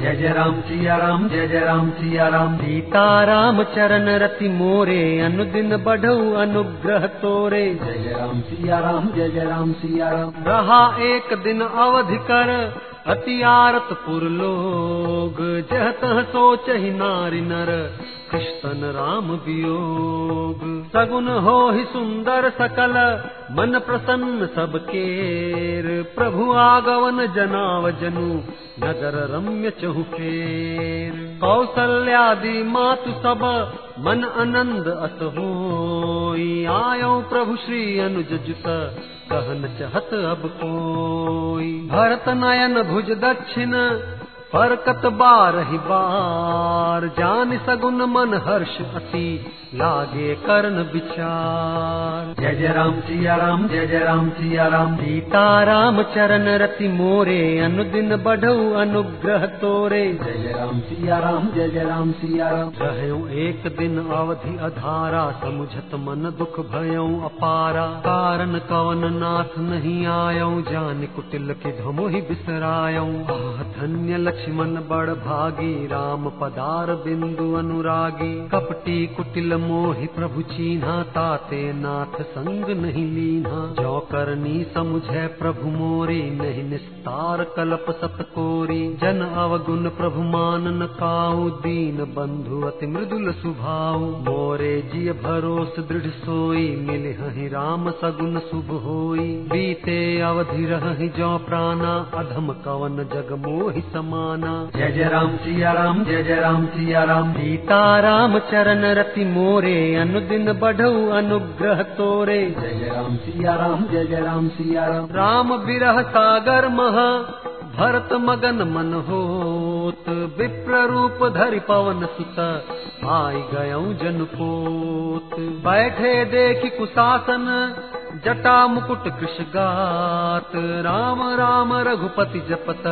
जय जय राम सिया राम जय जय राम सिया राम सीता राम चरण रति मोरे अनुदिन बढ़ऊ अनुग्रह तोरे। जय जय राम सिया राम जय जय राम सिया राम रहा एक दिन अवधि कर अति आरत पुर लोग जह तह सोच ही नारी नर कृष्ण राम वियोग। सगुन हो ही सुंदर सकल मन प्रसन्न सबकेर प्रभु आगवन जनाव जनु नगर रम्य चहुफेर कौसल्यादि मातु सब मन आनंद अस होई। आयो प्रभु श्री अनुज जुत कहन चहत अब कोई। भरत नयन भुज दक्षिण फरकत बारहि बार। जान सगुन मन हर्ष अति लागे कर्ण विचार। जय जय राम सिया राम जय जय राम सिया राम। सीता राम चरण रति मोरे अनुदिन बढ़ऊ अनुग्रह तोरे। जय जय राम सिया राम जय जय राम सिया राम। रहयो एक दिन अवधि अधारा समुझत मन दुख भयो अपारा। कारण कवन नाथ नहीं आयो जान कुटिल के धमो ही बिसरायो आह धन्य लक्ष्मण बड़ भागी, राम पदार बिंदु अनुरागी। कपटी कुटिल मोहि प्रभु चीन्हा, ताते नाथ संग नहीं लीन्हा। जो करनी समुझे प्रभु मोरी, नहीं निस्तार कल्प सत कोरी। जन अवगुण प्रभु मानन काऊ, दीन बंधु अति मृदुल सुभाऊ। मोरे जिय भरोस दृढ़ सोई, मिले हहि राम सगुन शुभ होई। बीते अवधि रहि जो प्राणा, अधम कवन जग मोहि समाना जय जय राम सिया राम जय जय राम सिया राम। सीता राम चरण रति मोरे अनुदिन बढ़ऊ अनुग्रह तोरे। जय जय राम सिया राम जय जय राम सिया राम। राम बिरह सागर महा भरत मगन मन होत। विप्र रूप धरि पवन सुत आई गयऊ जन पोत। बैठे देखी कुशासन जटा मुकुट कृष गात राम राम रघुपति जपत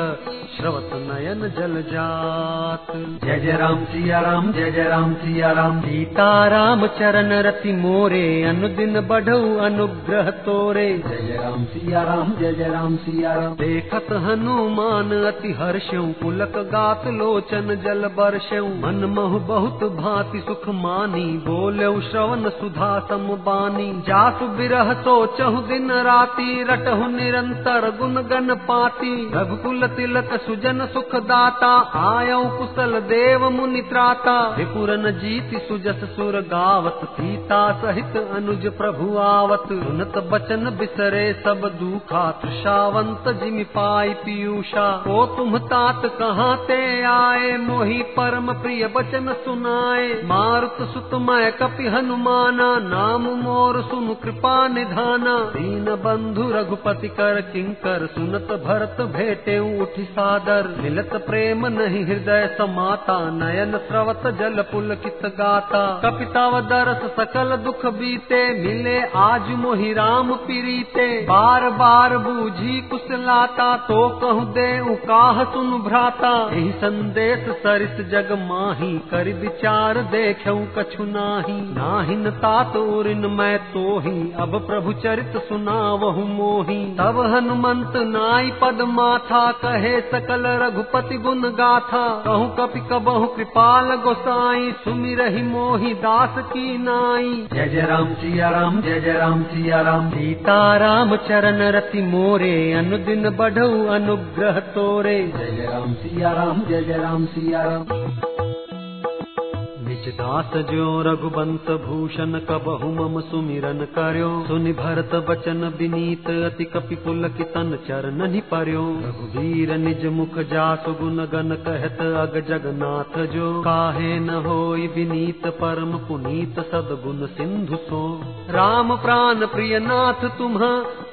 श्रवत नयन जल जात। जय जय राम सिया राम जय जय राम सिया राम। सीता राम चरण रति मोरे अनुदिन बढ़ऊ अनुग्रह तोरे। जय जय राम सिया राम जय जय राम सिया राम। देखत हनुमान अति हर्षऊ पुलक गात लोचन जल बरषऊ मन महु बहुत भांति सुख मानी बोलऊ श्रवण सुधा सम बानी। जासु बिरह सोचहु दिन राति रटहु निरंतर गुण गण पाती। रघुकुल तिलक सुजन सुख दाता आयऊ कुशल देव मुनि त्राता। त्रिपुरन जीति सुजस सुर गावत सीता सहित अनुज प्रभु आवत। सुनत बचन बिसरे सब दुखा तृषावंत जिमि पाई पीयूषा। ओ तुम तात कहाँ ते आए मोहि परम प्रिय बचन सुनाए। मारुत सुत मैं कपि हनुमाना नाम मोर सुनु कृपा निधाना दीन बंधु रघुपति कर किंकर, सुनत भरत भेटे उठि सादर। मिलत प्रेम नहीं हृदय समाता, नयन स्रवत जल पुलकित गाता। कपिताव दरस सकल दुख बीते, मिले आज मोहि राम पीरीते। बार बार बूझी कुशलाता तो कहु दे काह सुन भ्राता। यही संदेश सरिस जग माही, कर विचार देखऊ कछु नाही। नाहिन तात उरिन मैं तो ही अब प्रभु चरित सुनावहु मोही। तब हनुमंत नाई पद माथा कहे सकल रघुपति गुण गाथा। कहूँ कपि कबहु कृपाल गोसाई सुमि रही मोहि दास की नाई। जय जय राम सिया राम जय जय राम सिया राम। सीता राम चरण रति मोरे अनुदिन बढ़ऊ अनुग्रह तोरे। जय जय राम सिया राम जय जय राम सिया राम। निज दास जो रघुबंत भूषण कबहु मम सुमिरन कर्यो। सुनि भरत बचन विनीत अति कपि पुलकितन चरण नि पर्यो रघुवीर निज मुख जासु गुण गन कहत अग जगन्नाथ जो। काहे न होई विनीत परम पुनीत सदगुण सिंधु सो। राम प्राण प्रिय नाथ तुम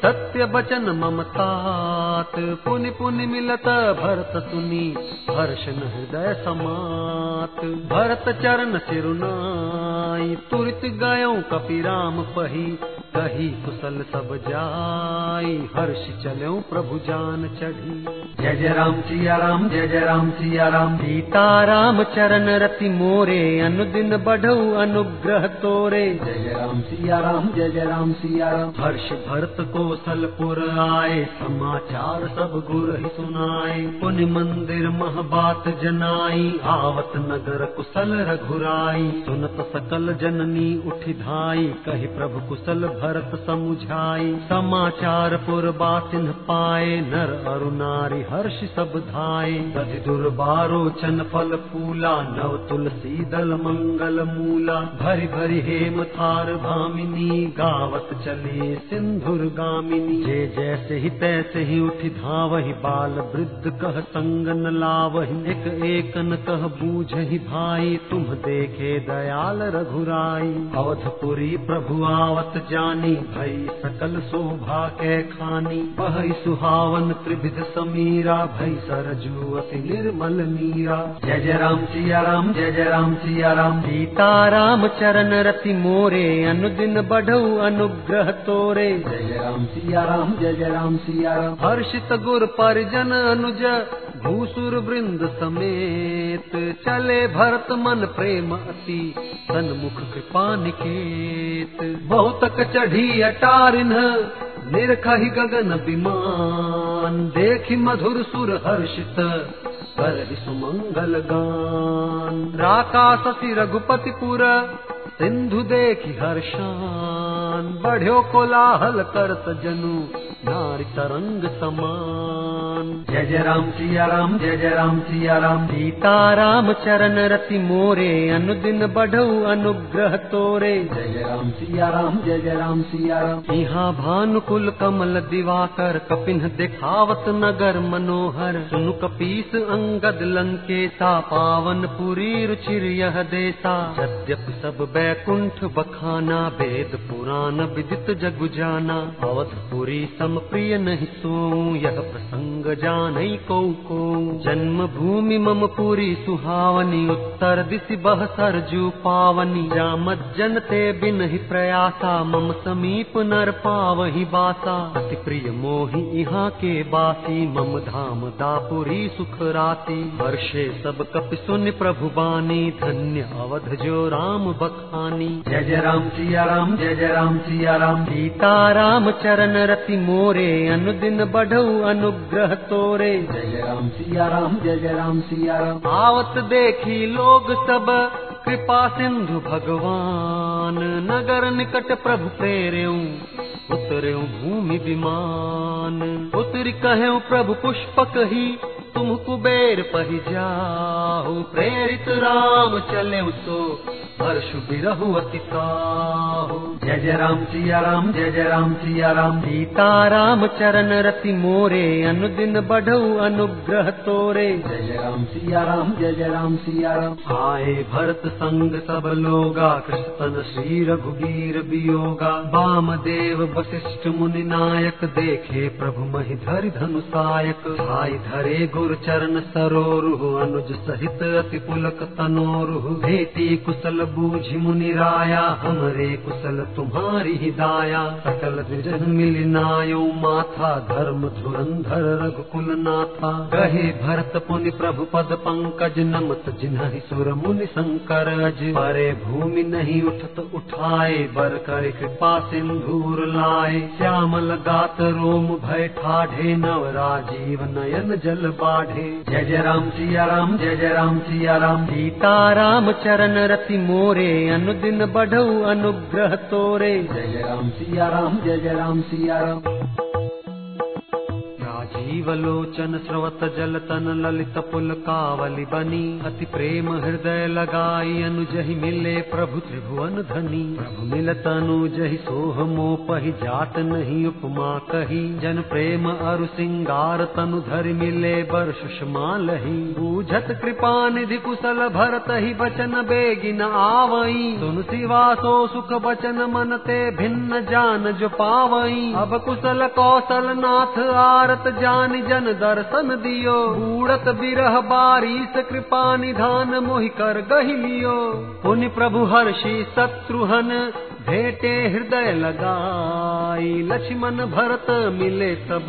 सत्य बचन मम तात पुनि पुनि मिलत भरत सुनी हर्षन हृदय समात। भरत चरण सिरुनाई तुरत गयो कपि राम पही कही कुशल सब जाई। हर्ष चलो प्रभु जान चढ़ी। जय जय राम सिया राम जय जय राम सिया राम। सीताराम चरण रति मोरे अनुदिन बढ़ऊ अनुग्रह तोरे। जय जय राम सिया राम जय जय राम सिया राम। हर्ष भरत कौशलपुर आए समाचार सब गुर ही सुनाए। पुण्य मंदिर मह बात जनाई आवत नगर कुशल रघुराई। सुनत सकल जननी उठि धाई कही प्रभु कुशल भरत समुझाई, समाचार पुर बासिन पाए, नर अरु नारी हर्ष सब धाये दधि दुर्बारो चन फल फूला, नव तुलसी दल मंगल मूला। भरी भरी हेम थार भामिनी, गावत चले सिंधुर गामिनी। जे जैसे ही तैसे ही उठि धावहि, बाल वृद्ध कह संगन लावहि। एक एकन कह बूझहि भाई, तुम देखे दयाल रघुराई। अवधपुरी प्रभु आवत जानी भई सकल शोभा के खानी। बहई सुहावन त्रिविध समीरा। भई सरजू अति निर्मल मीरा। जय जय राम सिया राम, जय जय राम सिया राम। सीताराम चरण रति मोरे। अनुदिन बढ़ऊ अनुग्रह तोरे। जय जय राम सिया राम, जय जय राम सिया राम। हर्षित गुर परिजन अनुज। भूसुर वृंद समेत चले भरत मन प्रेम अति सन्मुख कृपा निकेत। बहुतक चढ़ी अटारिन निरखहि गगन विमान। देखि मधुर सुर हर्षित कर सुमंगल गान। राका शशि रघुपति पुर सिंधु देखि हर्षान बढ़्यो कोलाहल करत जनु नारी तरंग समान। जय जय राम सिया राम जय जय राम सिया राम। सीताराम चरण रति मोरे अनुदिन बढ़ऊ अनुग्रह तोरे। जय जय राम सिया राम जय जय राम सिया राम। यहाँ भानुकुल कमल दिवाकर कपिन दिखावत नगर मनोहर। सुनु कपीस अंगद लंकेसा पावन पुरी रुचिर यह देसा यद्यपि सब बैकुंठ बखाना वेद पुराण विदित जगु जाना। अवधपुरी सम प्रिय नहीं सो यह प्रसंग जानई को को। जन्म भूमि मम पुरी सुहावनी, उत्तर दिशि बह सरजू पावनी। जामत जनते बिन ही प्रयासा, मम समीप नर पावही बासा। अति प्रिय मोहि यहाँ के बासी, मम धाम दापुरी सुख राति। वर्षे सब कपि सुन प्रभु बानी, धन्य अवध जो राम बखानी। जय जय राम, सिया राम, जय जय राम, सिया राम सीताराम चरण रति मोरे अनुदिन बढ़ऊ अनुग्रह तोरे। जय राम सिया राम जय जय राम सिया राम आवत देखी लोग सब कृपा सिंधु भगवान। नगर निकट प्रभु प्रेर्यऊ उतरे भूमि विमान। उतरी कहे प्रभु पुष्पक ही तुम कुबेर पही जाओ प्रेरित राम चले सो हर्ष बिरहु अति जय जय राम सिया राम, जय जय राम सिया राम। सीताराम चरण रति मोरे, अनुदिन बढ़ऊ अनुग्रह तोरे। जय जय राम सिया राम, जय जय राम सिया राम। आए भरत संग सब लोगा कृष्ण श्री रघुवीर वियोगा वाम देव वशिष्ठ मुनि नायक, देखे प्रभु महि धरि धनुषायक भाई धरे गुर चरण सरोरुह, अनुज सहित अति पुलक तनोरुह। भेटी कुशल बूझि मुनि राया, हमरे कुशल तुम्हारी हिदाया सकल द्विजन मिल नायो, माथा धर्म धुरंधर रघुकुल नाथा कहे भरत पुनि प्रभु पद पंकज, नमत जिन्हि सुर मुनि शंकर परे भूमि नहीं उठत उठाए, बर कर कृपा सिंधूर लाए। श्यामल गात रोम भय ठाढ़े नव राजीव नयन जल बाढ़े। जय जय राम सिया राम, जय जय राम सिया राम। सीताराम चरण रति मोरे अनुदिन बढ़ऊ अनुग्रह तोरे जय राम सिया राम जय राम सिया राम राजीव लोचन स्रवत जल तन ललित पुल कावली बनी। अति प्रेम हृदय लगाई अनुजहि मिले प्रभु त्रिभुवन धनी। प्रभु मिलत अनुजहि सोह मोपहि जात नहीं उपमा कही। जन प्रेम अरु सिंगार तनु धरि मिले बर लही। बूझत कृपा निधि कुशल भरत ही बचन बेगिन आवई। सुन सिवासो सुख बचन मन ते भिन्न जान जो पावई। अब कुशल कौशल नाथ आरत जान जन दर्शन दियो। बूढ़त बिरह बारिश कृपा निधान मोहि कर गहि लियो। पुनि प्रभु हर्षि शत्रुहन भेटे हृदय लगाई लक्ष्मण भरत मिले तब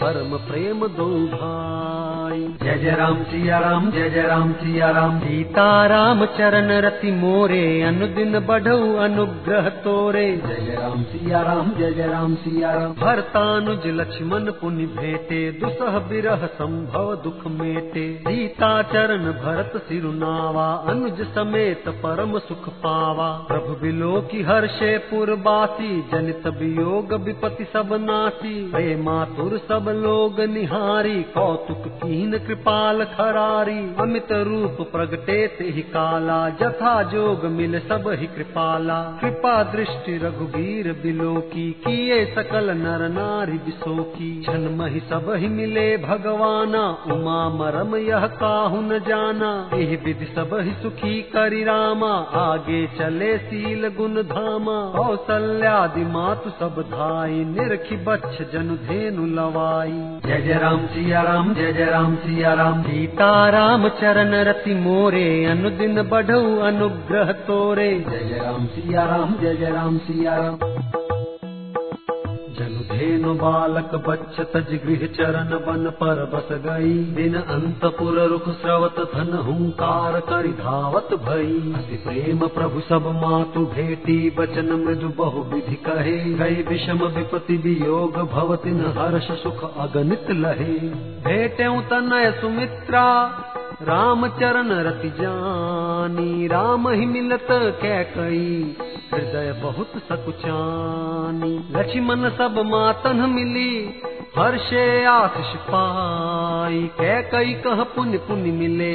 परम प्रेम दो भाई। जय जय राम सिया राम जय जय राम सिया राम। सीता राम चरण रति मोरे अनुदिन बढ़ऊ अनुग्रह तोरे। जय जय राम सिया राम जय जय राम सिया राम। भरतानुज लक्ष्मण पुनि भेटे दुसह बिरह संभव दुख मेटे। सीता चरण भरत सिरुनावा अनुज समेत परम सुख पावा। प्रभु बिलो की हर्षे पुरबासी, जनित वियोग विपति सब नासी। प्रेमातुर सब लोग निहारी, कौतुक कीन कृपाल खरारी। अमित रूप प्रगटे ते ही काला, जथा जोग मिल सब ही कृपाला। कृपा दृष्टि रघुवीर बिलो की किए सकल नर नारी बिसो की जन्म ही सब ही मिले भगवाना, उमा मरम यह काहु न जाना। एह विधि सब ही सुखी करि रामा, आगे चले सील गुण धामा। कौसल्यादि मातु सब धाई निरखी बच्छ जन धेनु लवाई। जय जय राम सिया राम जय जय राम सिया राम। सीता राम चरण रति मोरे अनुदिन बढ़ऊ अनुग्रह तोरे। जय जय राम सिया राम जय जय राम सिया राम। जनु धेनु बालक बच्च तज गृह चरण बन पर बस गई। दिन अंतपुर रुख स्रवत धन हुंकार करि धावत भई। अति प्रेम प्रभु सब मातु भेटी बचन मृदु बहु विधि कहे। गई विषम विपति वियोग भवति न हर्ष सुख अगणित लहे। भेटे तनय सुमित्रा राम चरण रति जानी, राम ही मिलत कै कई हृदय बहुत सकुचानी। लक्ष्मण सब मातन मिली हर्षे आशीष पाई कै कई कह पुण्य पुण्य मिले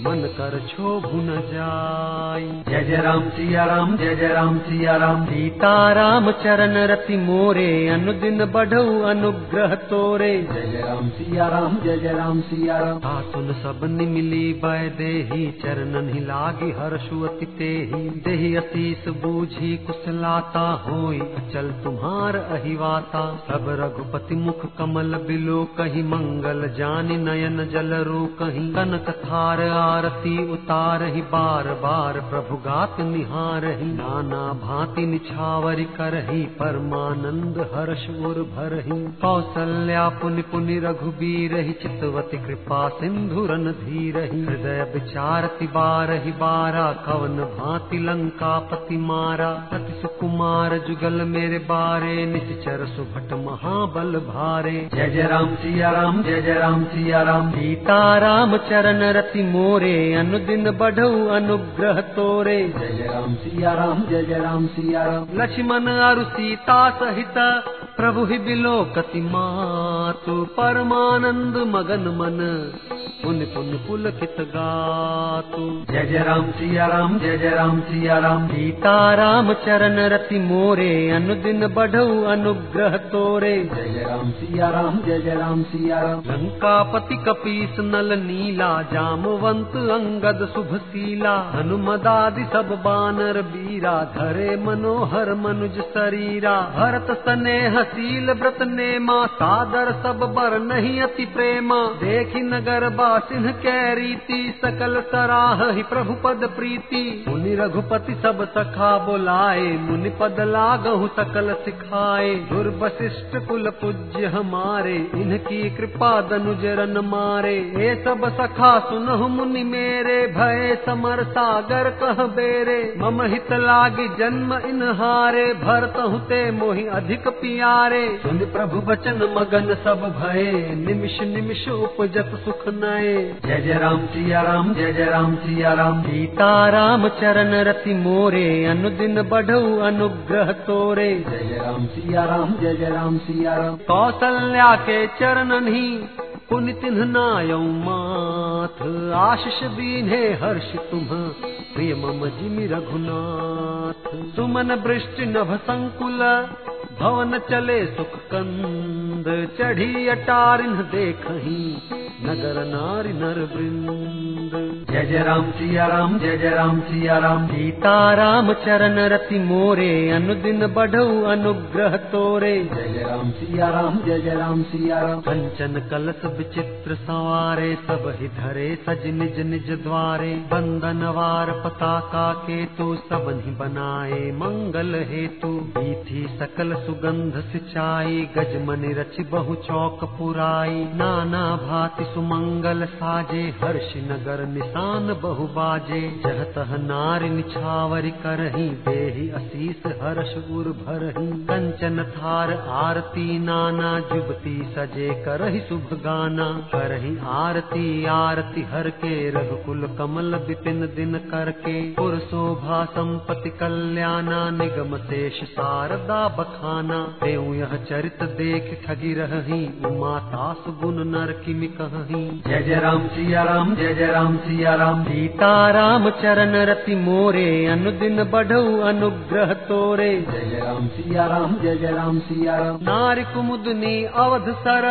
मन कर क्षोभु न जाई। जय जय राम सिया राम जय जय राम सिया राम। सीता राम चरण रति मोरे अनुदिन बढ़ऊ अनुग्रह तोरे। जय जय राम सिया राम जय जय राम सिया राम। सुन सब मिली बै देही चरणन ही लागी हर्षु अति तेहि। देहि अतीस बूझी कुशलाता होई अचल तुम्हार अहिवाता। सब रघुपति मुख कमल बिलो कही मंगल, जानि नयन जल रो कही। कनक थार आरती उतार ही बार बार प्रभु गात निहार ही नाना भांति निछावर करही, परमानंद हर्ष उर भरही। कौसल्या पुनि पुनि रघुबीर ही चितवती कृपा सिंधुरन धीरही। हृदय विचारति बारहि बारा, कवन भांति लंका पति मारा। सति सुकुमार जुगल मेरे बारे, निश्चर सुभट महाबल भारे। जय जय राम सिया राम जय जय राम सिया राम। सीता राम चरण रति मोरे अनुदिन बढ़ऊ अनुग्रह तोरे। जय जय राम सिया राम जय जय राम सिया राम। लक्ष्मण अरु सीता सहित प्रभु ही बिलो कति मातु परमानंद मगन मन पुन पुन पुलकित गातु। जय जय राम सिया राम जय जय राम सिया राम सीता राम चरण रति मोरे अनुदिन बढ़ऊ अनुग्रह तोरे। जय जय राम सिया राम जय जय राम सिया राम लंकापति कपीस नल नीला जामवंत अंगद शुभशीला हनुमदादि सब बानर बीरा धरे मनोहर मनुज शरीरा। भरत स्नेह शील व्रत नेमा, सादर सब बर नहीं अति प्रेमा। देखी नगर बासिन कै रीति, सकल सराह ही प्रभु पद प्रीति। मुनि रघुपति सब सखा बोलाए, मुनि पद लागहु सकल सिखाए। दुर्वशिष्ट कुल पूज्य हमारे, इनकी कृपा दनुजरन मारे। ये सब सखा सुनहु मुनि मेरे, भय समर सागर कह बेरे। मम हित लागी जन्म इन हारे भरत हुते मोहि अधिक सुन प्रभु बचन मगन सब भये निमिष निमिष उपजत सुख नये जय जय राम सिया राम जय जय राम सिया राम। सीता राम चरण रति मोरे। अनुदिन बढ़ऊ अनुग्रह तोरे। जय जय राम सिया राम जय जय राम सिया राम। कौसल्या के चरणन ही पुनि तिन्ह नायौ माथ। आशीष बीन्हे हर्ष तुम प्रिय मम जिमि रघुनाथ। सुमन वृष्टि नभ संकुल भवन चले सुख कंद चढ़ी अटारिन देखही नगर नारी नर वृंद जय जय राम सिया राम जय जय राम सिया राम सीताराम चरण रति मोरे अनुदिन बढ़ऊ अनुग्रह तोरे। जय जय राम सिया राम जय जय राम सिया राम कंचन कलश विचित्र संवारे सब ही धरे सज निज निज द्वारे। बंदन वार पताका के तो सबन ही बनाए मंगल हेतु। बीथी सकल सुगंध सिंचाई, गजमनि रच बहु चौक पुराई, नाना भांति सुमंगल साजे, हर्ष नगर निशान बहु बाजे। जह तह नारी निछावरी करही, देहि असीस हर्ष उर भरही। कंचन थार आरती नाना, जुबती सजे करही शुभ गाना। करही आरती आरती हर के, रघुकुल कमल विपिन दिन करके पुर शोभा संपत्ति कल्याणा, निगम शेष शारदा बखाना। तेऊ यह चरित देख ठगी रही उमा तास गुण नर किमि कही। जय जय राम सिया राम जय जय राम सिया राम। सीताराम चरण रति मोरे अनुदिन बढ़ऊ अनुग्रह तोरे। जय जय राम सिया राम जय जय राम सिया राम। नारी कुमुदनी अवध सर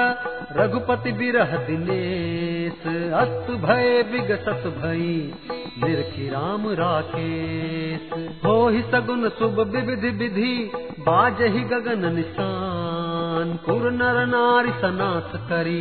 रघुपति बिरह दिनेश। अस्त भय विगसत भई निरखी राम राकेश। हो ही सगुन शुभ विविधि विधि बाजहि ಗಗನ ನಿಶಾನ पुर नर नारी सनाथ करी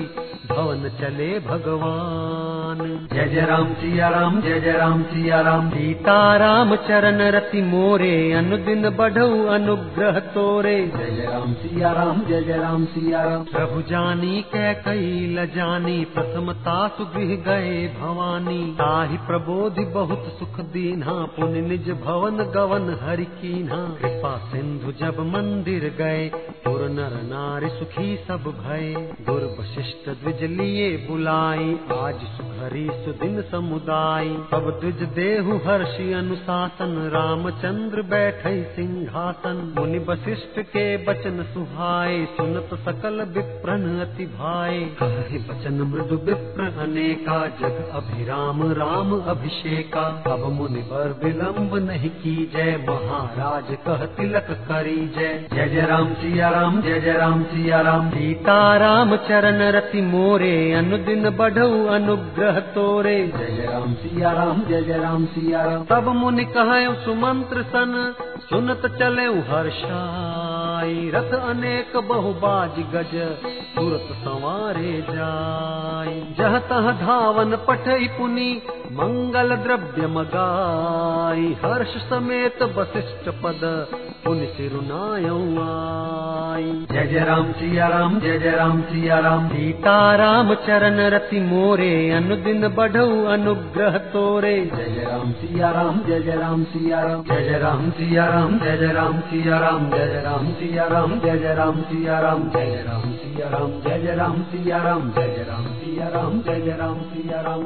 भवन चले भगवान। जय जय राम सिया राम जय जय राम सिया राम। सीता राम चरण रति मोरे अनुदिन बढ़ऊ अनुग्रह तोरे। जय जय राम सिया राम जय जय राम सिया राम। प्रभु जानी कै कई ल जानी प्रथम तासु गृह गए भवानी। ताहि प्रबोधि बहुत सुख दीन्हा पुनि निज भवन गवन हरि कीन्हा। कृपा सिंधु जब मंदिर गए पुर नर नारी सुखी सब भय। गुर वशिष्ठ द्विज लिए बुलाई। आज सुखरी सुदिन समुदाय। अब द्विज देहु हर्षि अनुशासन। रामचंद्र बैठे सिंहासन। मुनि वशिष्ठ के बचन सुहाए। सुनत सकल विप्रन अति भाए। कहे बचन मृदु विप्र अनेका। जग अभिराम राम अभिषेका। अब मुनि पर विलंब नहीं की जय। महाराज कह तिलक करी जय। जय जय राम, सिया राम, जय जय राम। सिया राम सीता राम चरण रति मोरे, अनुदिन बढ़ऊ अनुग्रह तोरे। जय राम सिया राम जय राम सिया राम तब मुनि कहे सुमंत्र सन, सुनत चले हर्षाई रथ अनेक बहुबाज गज तुरत संवारे जाय जह तह धावन पठई पुनि मंगल द्रव्य मगाई। हर्ष समेत वशिष्ठ पद पुनि सिरुनायऊ आई। जय जय राम सिया राम जय जय राम सिया राम। सीताराम चरण रति मोरे अनुदिन बढ़ऊ अनुग्रह तोरे। जय जय राम सिया राम जय जय राम सिया राम। जय जय राम सिया राम जय जय राम सिया राम जय जय राम सिया राम जय जय राम सिया राम जय जय राम सिया राम जय जय राम सिया राम जय जय राम सिया राम जय जय राम सिया राम